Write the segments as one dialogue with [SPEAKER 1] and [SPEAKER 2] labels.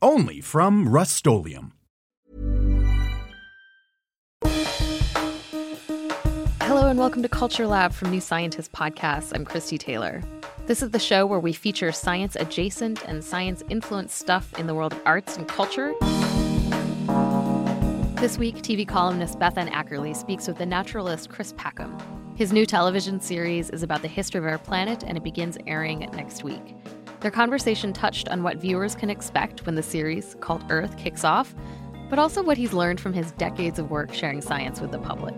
[SPEAKER 1] Only from Rust
[SPEAKER 2] Hello and welcome to Culture Lab from New Scientist Podcast. I'm Christie Taylor. This is the show where we feature science adjacent and science influenced stuff in the world of arts and culture. This week, TV columnist Bethan Ackerley speaks with the naturalist Chris Packham. His new television series is about the history of our planet and it begins airing next week. Their conversation touched on what viewers can expect when the series, called Earth, kicks off, but also what he's learned from his decades of work sharing science with the public.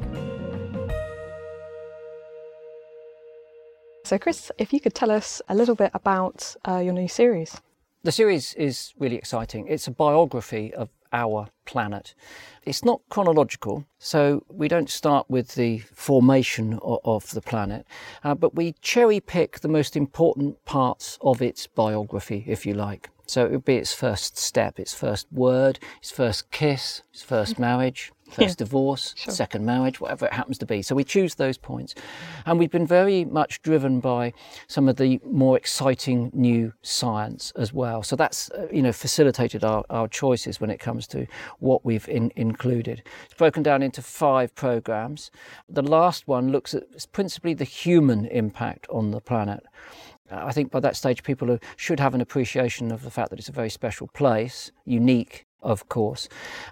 [SPEAKER 3] So, Chris, if you could tell us a little bit about uh, your new series.
[SPEAKER 4] The series is really exciting. It's a biography of our planet. It's not chronological, so we don't start with the formation of, of the planet, uh, but we cherry pick the most important parts of its biography, if you like. So it would be its first step, its first word, its first kiss, its first marriage, first yeah. divorce, sure. second marriage, whatever it happens to be. So we choose those points. And we've been very much driven by some of the more exciting new science as well. So that's, uh, you know, facilitated our, our choices when it comes to what we've in, included. It's broken down into five programs. The last one looks at principally the human impact on the planet. I think by that stage, people should have an appreciation of the fact that it's a very special place, unique of course.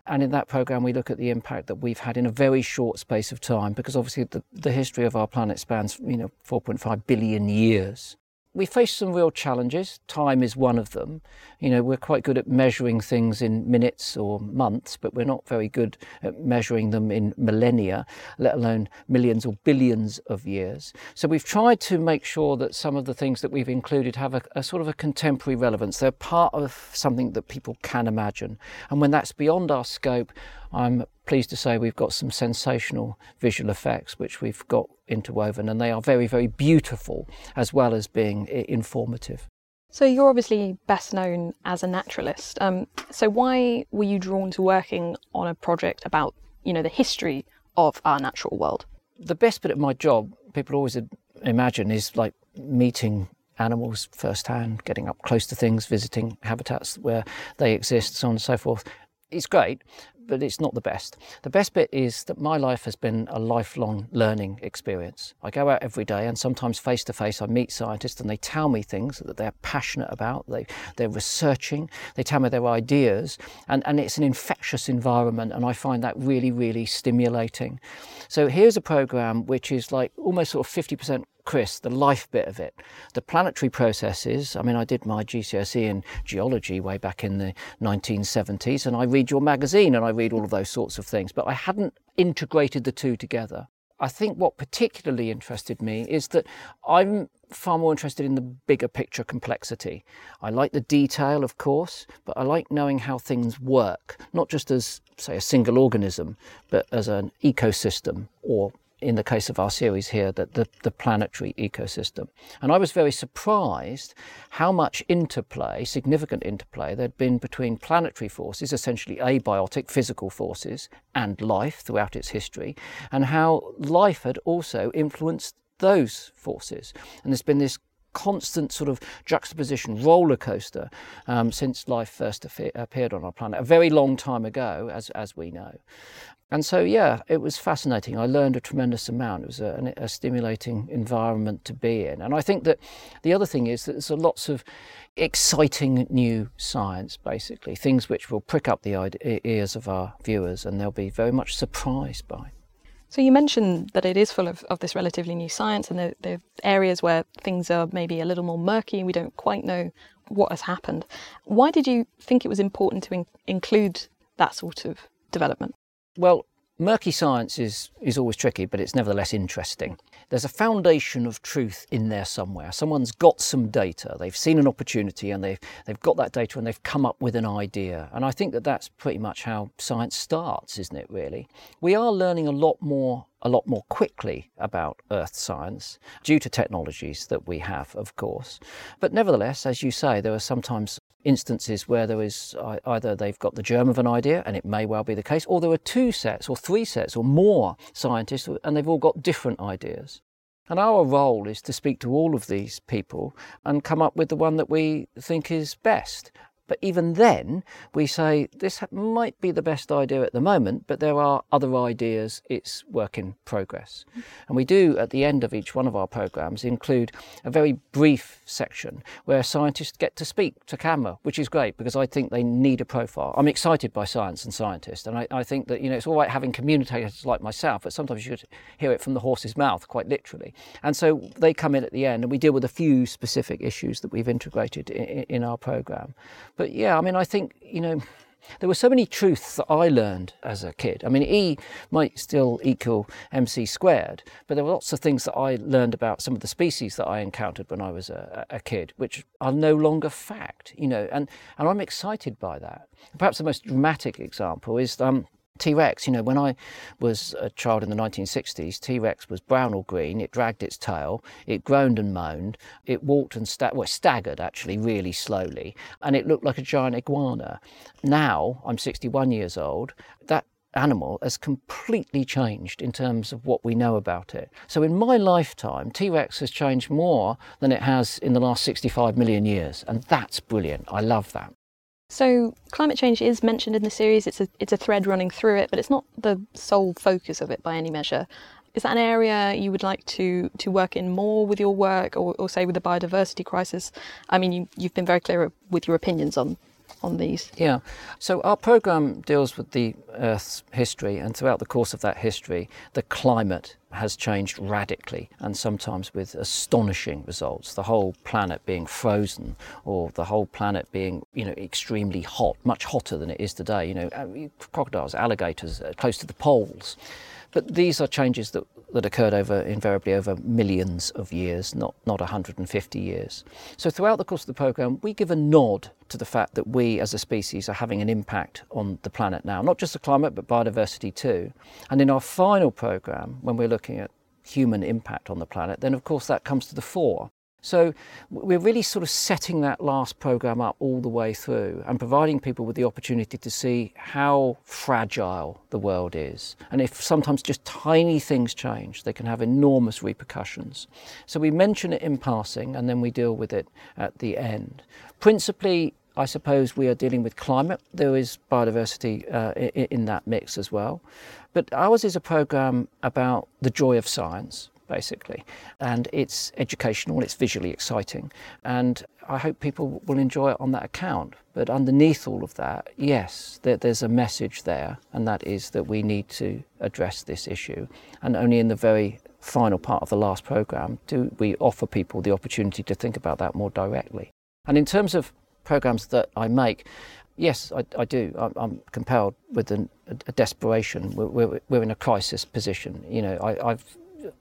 [SPEAKER 4] And in that program, we look at the impact that we've had in a very short space of time, because obviously the, the history of our planet spans, you know, 4.5 billion years we face some real challenges. Time is one of them. You know, we're quite good at measuring things in minutes or months, but we're not very good at measuring them in millennia, let alone millions or billions of years. So we've tried to make sure that some of the things that we've included have a, a sort of a contemporary relevance. They're part of something that people can imagine. And when that's beyond our scope, I'm pleased to say we've got some sensational visual effects which we've got interwoven, and they are very, very beautiful as well as being informative.
[SPEAKER 3] So you're obviously best known as a naturalist. Um, so why were you drawn to working on a project about, you know, the history of our natural world?
[SPEAKER 4] The best bit of my job, people always imagine, is like meeting animals firsthand, getting up close to things, visiting habitats where they exist, so on and so forth. It's great, but it's not the best. The best bit is that my life has been a lifelong learning experience. I go out every day, and sometimes face to face, I meet scientists and they tell me things that they're passionate about. They, they're researching, they tell me their ideas, and, and it's an infectious environment, and I find that really, really stimulating. So here's a program which is like almost sort of 50% Chris, the life bit of it. The planetary processes, I mean, I did my GCSE in geology way back in the 1970s, and I read your magazine and I read all of those sorts of things, but I hadn't integrated the two together. I think what particularly interested me is that I'm far more interested in the bigger picture complexity. I like the detail, of course, but I like knowing how things work, not just as, say, a single organism, but as an ecosystem or in the case of our series here, the, the, the, planetary ecosystem. And I was very surprised how much interplay, significant interplay, there'd been between planetary forces, essentially abiotic physical forces, and life throughout its history, and how life had also influenced those forces. And there's been this constant sort of juxtaposition, roller coaster, um, since life first appeared on our planet, a very long time ago, as, as we know. And so, yeah, it was fascinating. I learned a tremendous amount. It was a, a, stimulating environment to be in. And I think that the other thing is that there's lots of exciting new science, basically, things which will prick up the ears of our viewers and they'll be very much surprised by.
[SPEAKER 3] So you mentioned that it is full of, of this relatively new science and the, the areas where things are maybe a little more murky and we don't quite know what has happened. Why did you think it was important to in- include that sort of development?
[SPEAKER 4] Well, murky science is, is always tricky, but it's nevertheless interesting. There's a foundation of truth in there somewhere. Someone's got some data, they've seen an opportunity, and they've, they've got that data and they've come up with an idea. And I think that that's pretty much how science starts, isn't it, really? We are learning a lot more a lot more quickly about earth science due to technologies that we have, of course. But nevertheless, as you say, there are sometimes instances where there is either they've got the germ of an idea, and it may well be the case, or there are two sets or three sets or more scientists, and they've all got different ideas. And our role is to speak to all of these people and come up with the one that we think is best. But even then, we say this might be the best idea at the moment, but there are other ideas, it's work in progress. And we do, at the end of each one of our programs, include a very brief section where scientists get to speak to camera, which is great because I think they need a profile. I'm excited by science and scientists, and I, I think that you know it's all right having communicators like myself, but sometimes you should hear it from the horse's mouth, quite literally. And so they come in at the end, and we deal with a few specific issues that we've integrated in, in our program. But yeah, I mean, I think, you know, there were so many truths that I learned as a kid. I mean, E might still equal MC squared, but there were lots of things that I learned about some of the species that I encountered when I was a, a kid, which are no longer fact, you know, and, and I'm excited by that. Perhaps the most dramatic example is um, T Rex, you know, when I was a child in the 1960s, T Rex was brown or green. It dragged its tail, it groaned and moaned, it walked and sta- well, staggered actually really slowly, and it looked like a giant iguana. Now, I'm 61 years old, that animal has completely changed in terms of what we know about it. So, in my lifetime, T Rex has changed more than it has in the last 65 million years, and that's brilliant. I love that.
[SPEAKER 3] So climate change is mentioned in the series. It's a it's a thread running through it, but it's not the sole focus of it by any measure. Is that an area you would like to to work in more with your work, or, or say with the biodiversity crisis? I mean, you, you've been very clear with your opinions on on these?
[SPEAKER 4] Yeah. So our program deals with the Earth's history, and throughout the course of that history, the climate has changed radically and sometimes with astonishing results. The whole planet being frozen, or the whole planet being, you know, extremely hot, much hotter than it is today. You know, uh, crocodiles, alligators, uh, close to the poles. But these are changes that, that occurred over invariably over millions of years, not, not 150 years. So throughout the course of the program, we give a nod to the fact that we as a species are having an impact on the planet now, not just the climate, but biodiversity too. And in our final program, when we're looking at human impact on the planet, then of course that comes to the fore. So we're really sort of setting that last program up all the way through and providing people with the opportunity to see how fragile the world is. And if sometimes just tiny things change, they can have enormous repercussions. So we mention it in passing and then we deal with it at the end. Principally, I suppose we are dealing with climate. There is biodiversity uh, in, in that mix as well. But ours is a program about the joy of science basically. And it's educational, it's visually exciting. And I hope people will enjoy it on that account. But underneath all of that, yes, there, there's a message there, and that is that we need to address this issue. And only in the very final part of the last program do we offer people the opportunity to think about that more directly. And in terms of programs that I make, Yes, I, I do. I'm, I'm, compelled with an, a, a, desperation. We're, we're, we're, in a crisis position. You know, I, have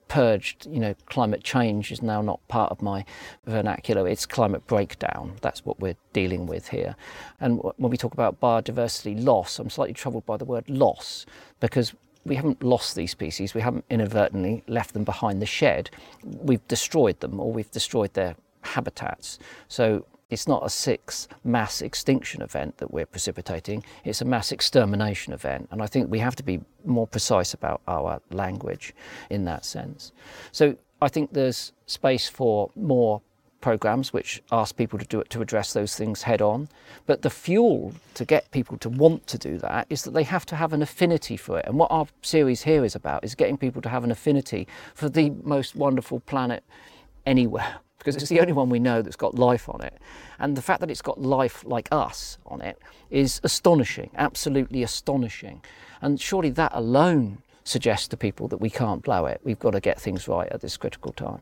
[SPEAKER 4] purged, you know, climate change is now not part of my vernacular. It's climate breakdown. That's what we're dealing with here. And when we talk about biodiversity loss, I'm slightly troubled by the word loss because we haven't lost these species. We haven't inadvertently left them behind the shed. We've destroyed them or we've destroyed their habitats. So it's not a six mass extinction event that we're precipitating, it's a mass extermination event. And I think we have to be more precise about our language in that sense. So I think there's space for more programs which ask people to do it to address those things head on. But the fuel to get people to want to do that is that they have to have an affinity for it. And what our series here is about is getting people to have an affinity for the most wonderful planet anywhere because it's the only one we know that's got life on it. And the fact that it's got life like us on it is astonishing, absolutely astonishing. And surely that alone suggests to people that we can't blow it. We've got to get things right at this critical time.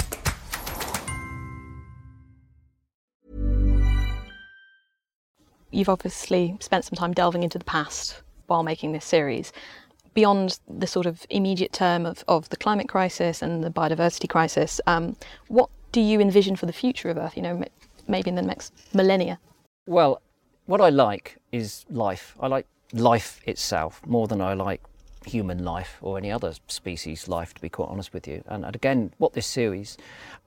[SPEAKER 3] You've obviously spent some time delving into the past while making this series. Beyond the sort of immediate term of, of the climate crisis and the biodiversity crisis, um, what do you envision for the future of Earth, you know, maybe in the next millennia?
[SPEAKER 4] Well, what I like is life. I like life itself more than I like human life or any other species life, to be quite honest with you. And, and again, what this series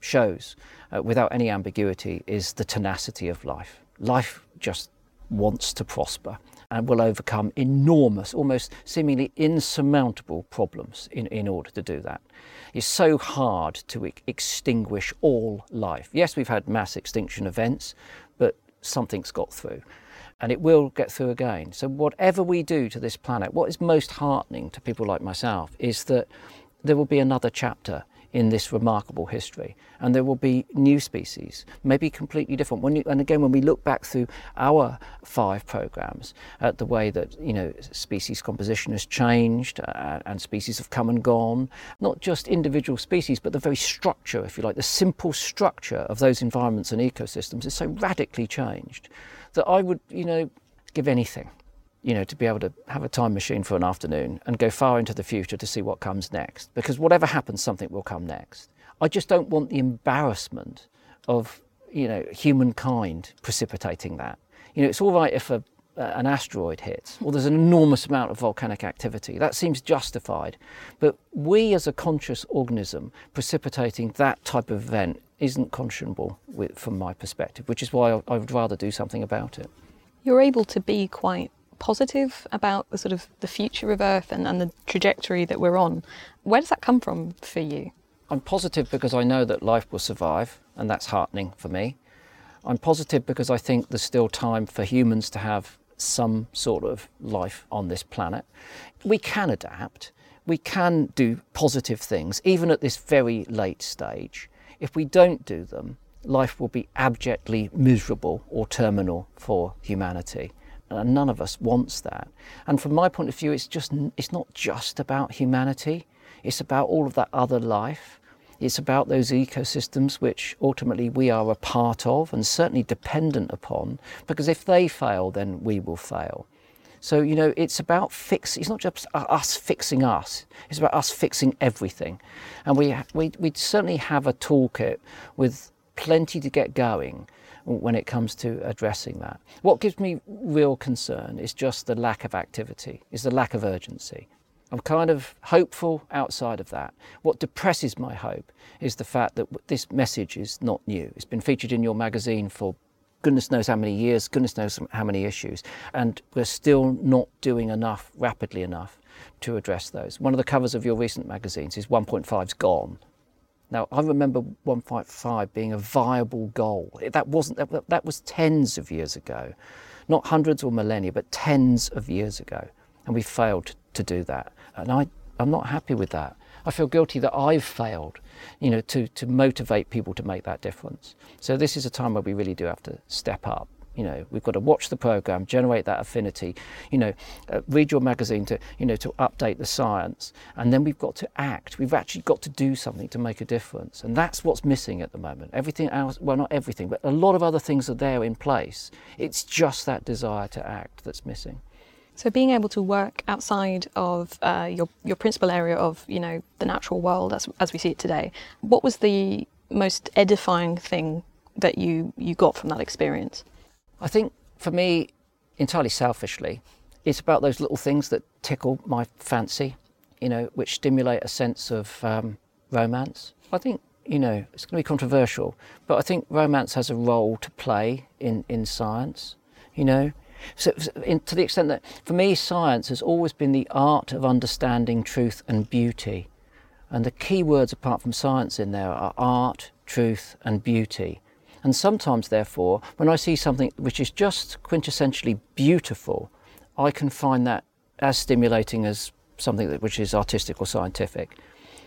[SPEAKER 4] shows, uh, without any ambiguity, is the tenacity of life. Life just wants to prosper and will overcome enormous, almost seemingly insurmountable problems in, in order to do that. It's so hard to extinguish all life. Yes, we've had mass extinction events, but something's got through and it will get through again. So, whatever we do to this planet, what is most heartening to people like myself is that there will be another chapter in this remarkable history. And there will be new species, maybe completely different. When you, and again, when we look back through our five programs at the way that you know species composition has changed uh, and species have come and gone, not just individual species, but the very structure, if you like, the simple structure of those environments and ecosystems is so radically changed that I would, you know, give anything you know, to be able to have a time machine for an afternoon and go far into the future to see what comes next. Because whatever happens, something will come next. I just don't want the embarrassment of, you know, humankind precipitating that. You know, it's all right if a, an asteroid hits or there's an enormous amount of volcanic activity. That seems justified. But we as a conscious organism precipitating that type of event isn't conscionable with, from my perspective, which is why I would rather do something about it.
[SPEAKER 3] You're able to be quite positive about the sort of the future of Earth and, and the trajectory that we're on. Where does that come from for you?
[SPEAKER 4] I'm positive because I know that life will survive, and that's heartening for me. I'm positive because I think there's still time for humans to have some sort of life on this planet. We can adapt, we can do positive things, even at this very late stage. If we don't do them, life will be abjectly miserable or terminal for humanity and uh, none of us wants that. And from my point of view, it's just it's not just about humanity. It's about all of that other life. It's about those ecosystems which ultimately we are a part of and certainly dependent upon. Because if they fail, then we will fail. So you know, it's about fix. It's not just us fixing us. It's about us fixing everything. And we we we certainly have a toolkit with plenty to get going when it comes to addressing that. What gives me real concern is just the lack of activity, is the lack of urgency. I'm kind of hopeful outside of that. What depresses my hope is the fact that this message is not new. It's been featured in your magazine for goodness knows how many years, goodness knows how many issues, and we're still not doing enough rapidly enough to address those. One of the covers of your recent magazines is 1.5's gone, now, I remember 155 being a viable goal. That wasn't that, that was tens of years ago, not hundreds or millennia, but tens of years ago, and we failed to do that. And I, I'm not happy with that. I feel guilty that I've failed, you know, to, to motivate people to make that difference. So this is a time where we really do have to step up. You know, we've got to watch the program, generate that affinity. You know, uh, read your magazine to you know to update the science, and then we've got to act. We've actually got to do something to make a difference, and that's what's missing at the moment. Everything else, well, not everything, but a lot of other things are there in place. It's just that desire to act that's missing.
[SPEAKER 3] So being able to work outside of uh, your your principal area of you know the natural world as as we see it today, what was the most edifying thing that you you got from that experience?
[SPEAKER 4] I think for me, entirely selfishly, it's about those little things that tickle my fancy, you know, which stimulate a sense of um, romance. I think, you know, it's going to be controversial, but I think romance has a role to play in, in science, you know. So, in, to the extent that for me, science has always been the art of understanding truth and beauty. And the key words apart from science in there are art, truth, and beauty. And sometimes, therefore, when I see something which is just quintessentially beautiful, I can find that as stimulating as something that, which is artistic or scientific.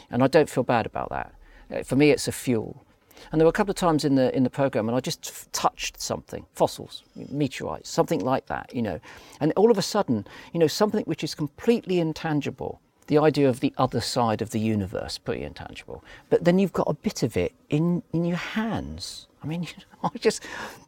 [SPEAKER 4] And I don't feel bad about that. Uh, for me, it's a fuel. And there were a couple of times in the in the program, and I just f- touched something, fossils, meteorites, something like that, you know. And all of a sudden, you know, something which is completely intangible, the idea of the other side of the universe, pretty intangible. But then you've got a bit of it in in your hands, I mean, I just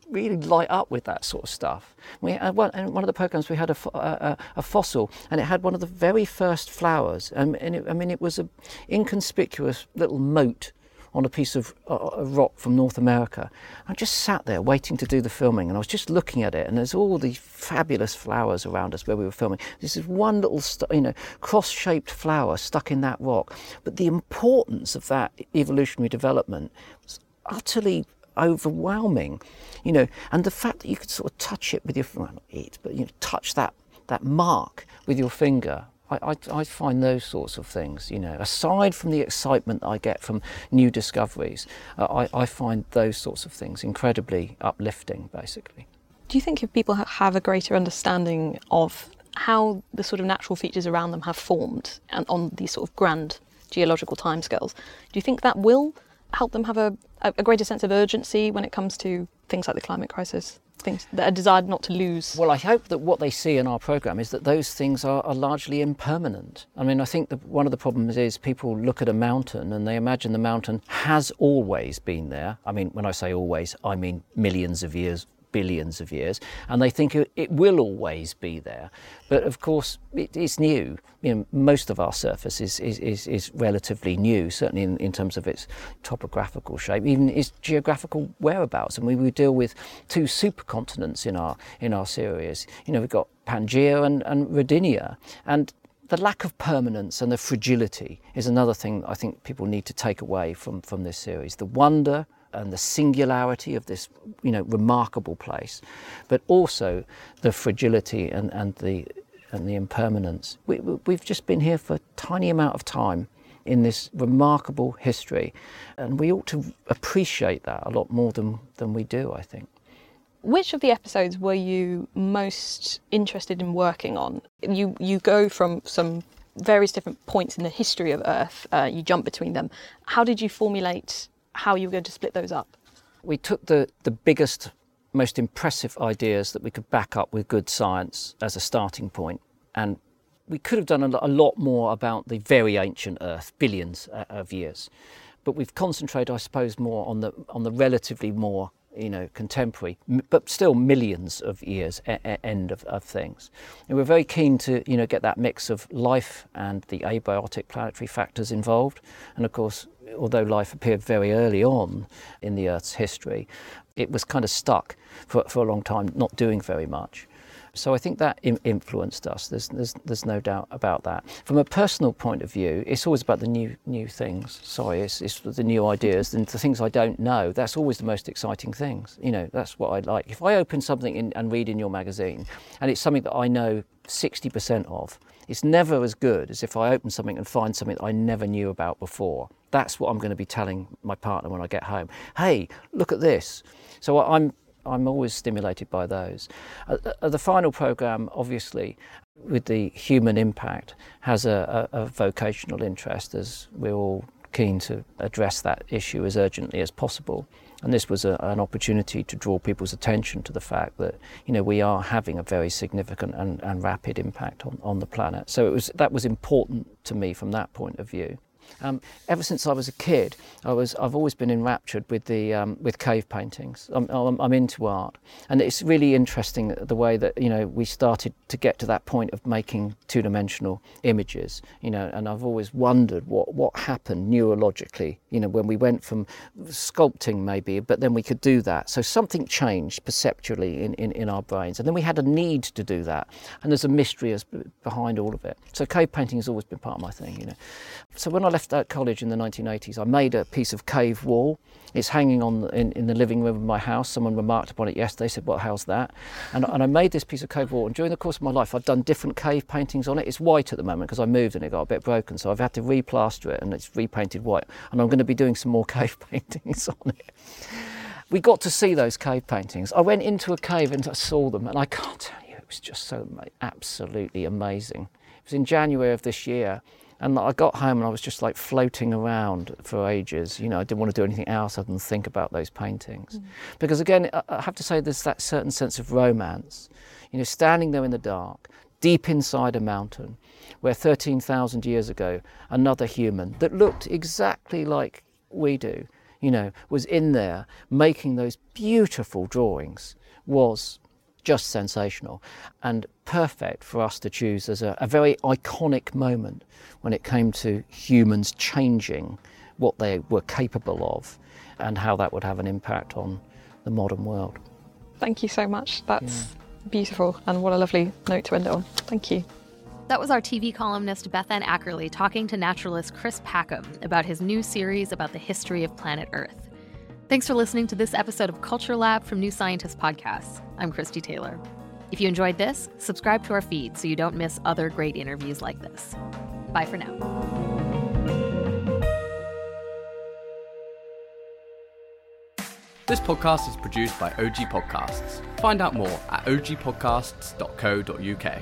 [SPEAKER 4] really light up with that sort of stuff. We one, in one of the programs we had a, a, a, fossil, and it had one of the very first flowers. Um, and it, I mean, it was an inconspicuous little mote on a piece of uh, rock from North America. I just sat there waiting to do the filming, and I was just looking at it, and there's all these fabulous flowers around us where we were filming. This is one little, st- you know, cross-shaped flower stuck in that rock, but the importance of that evolutionary development was utterly overwhelming, you know. And the fact that you could sort of touch it with your well, not it, but you know, touch that that mark with your finger. I, I, find those sorts of things, you know, aside from the excitement I get from new discoveries, uh, I, I find those sorts of things incredibly uplifting, basically.
[SPEAKER 3] Do you think if people have a greater understanding of how the sort of natural features around them have formed and on these sort of grand geological timescales, do you think that will help them have a, a greater sense of urgency when it comes to things like the climate crisis? Things that are desired not to lose.
[SPEAKER 4] Well, I hope that what they see in our program is that those things are, are largely impermanent. I mean, I think that one of the problems is people look at a mountain and they imagine the mountain has always been there. I mean, when I say always, I mean millions of years billions of years, and they think it, will always be there. But of course, it, it's new. You know, most of our surface is, is, is, is relatively new, certainly in, in, terms of its topographical shape, even its geographical whereabouts. And we, we deal with two supercontinents in our, in our series. You know, we've got Pangaea and, and Rodinia. And the lack of permanence and the fragility is another thing I think people need to take away from, from this series. The wonder and the singularity of this, you know, remarkable place, but also the fragility and, and the and the impermanence. We, we've just been here for a tiny amount of time in this remarkable history, and we ought to appreciate that a lot more than, than we do, I think.
[SPEAKER 3] Which of the episodes were you most interested in working on? You you go from some various different points in the history of Earth. Uh, you jump between them. How did you formulate how you were going to split those up?
[SPEAKER 4] We took the, the biggest, most impressive ideas that we could back up with good science as a starting point, and we could have done a lot more about the very ancient Earth, billions uh, of years. But we've concentrated, I suppose, more on the on the relatively more you know, contemporary, but still millions of years end of, of things. And we're very keen to, you know, get that mix of life and the abiotic planetary factors involved. And of course, although life appeared very early on in the Earth's history, it was kind of stuck for, for a long time, not doing very much. So I think that influenced us. There's, there's, there's no doubt about that. From a personal point of view, it's always about the new, new things. Sorry, it's, it's the new ideas and the things I don't know. That's always the most exciting things. You know, that's what I like. If I open something in, and read in your magazine, and it's something that I know 60% of, it's never as good as if I open something and find something that I never knew about before. That's what I'm going to be telling my partner when I get home. Hey, look at this. So I'm I'm always stimulated by those. Uh, uh, the final program, obviously, with the human impact, has a, a, a vocational interest as we're all keen to address that issue as urgently as possible. And this was a, an opportunity to draw people's attention to the fact that you know we are having a very significant and, and rapid impact on, on the planet. So it was that was important to me from that point of view. Um, ever since I was a kid, I was, I've always been enraptured with, the, um, with cave paintings. I'm, I'm, I'm, into art. And it's really interesting the way that, you know, we started to get to that point of making two-dimensional images, you know, and I've always wondered what, what happened neurologically, you know, when we went from sculpting maybe, but then we could do that. So something changed perceptually in, in, in our brains. And then we had a need to do that. And there's a mystery as, behind all of it. So cave painting has always been part of my thing, you know. So when I left that college in the 1980s, I made a piece of cave wall. It's hanging on in, in the living room of my house. Someone remarked upon it yesterday, said, "What? How's that?" And, and I made this piece of cave wall. And during the course of my life, I've done different cave paintings on it. It's white at the moment because I moved and it got a bit broken, so I've had to replaster it and it's repainted white. And I'm going to be doing some more cave paintings on it. We got to see those cave paintings. I went into a cave and I saw them, and I can't tell you, it was just so absolutely amazing. It was in January of this year and I got home and I was just like floating around for ages. You know, I didn't want to do anything else other than think about those paintings. Mm. Because again, I have to say there's that certain sense of romance. You know, standing there in the dark, deep inside a mountain, where 13,000 years ago, another human that looked exactly like we do, you know, was in there making those beautiful drawings, was just sensational and perfect for us to choose as a, a, very iconic moment when it came to humans changing what they were capable of and how that would have an impact on the modern world.
[SPEAKER 3] Thank you so much. That's yeah. beautiful and what a lovely note to end it on. Thank you.
[SPEAKER 2] That was our TV columnist Bethan Ackerley talking to naturalist Chris Packham about his new series about the history of planet Earth. Thanks for listening to this episode of Culture Lab from New Scientist Podcasts. I'm Christie Taylor. If you enjoyed this, subscribe to our feed so you don't miss other great interviews like this. Bye for now.
[SPEAKER 5] This podcast is produced by OG Podcasts. Find out more at ogpodcasts.co.uk.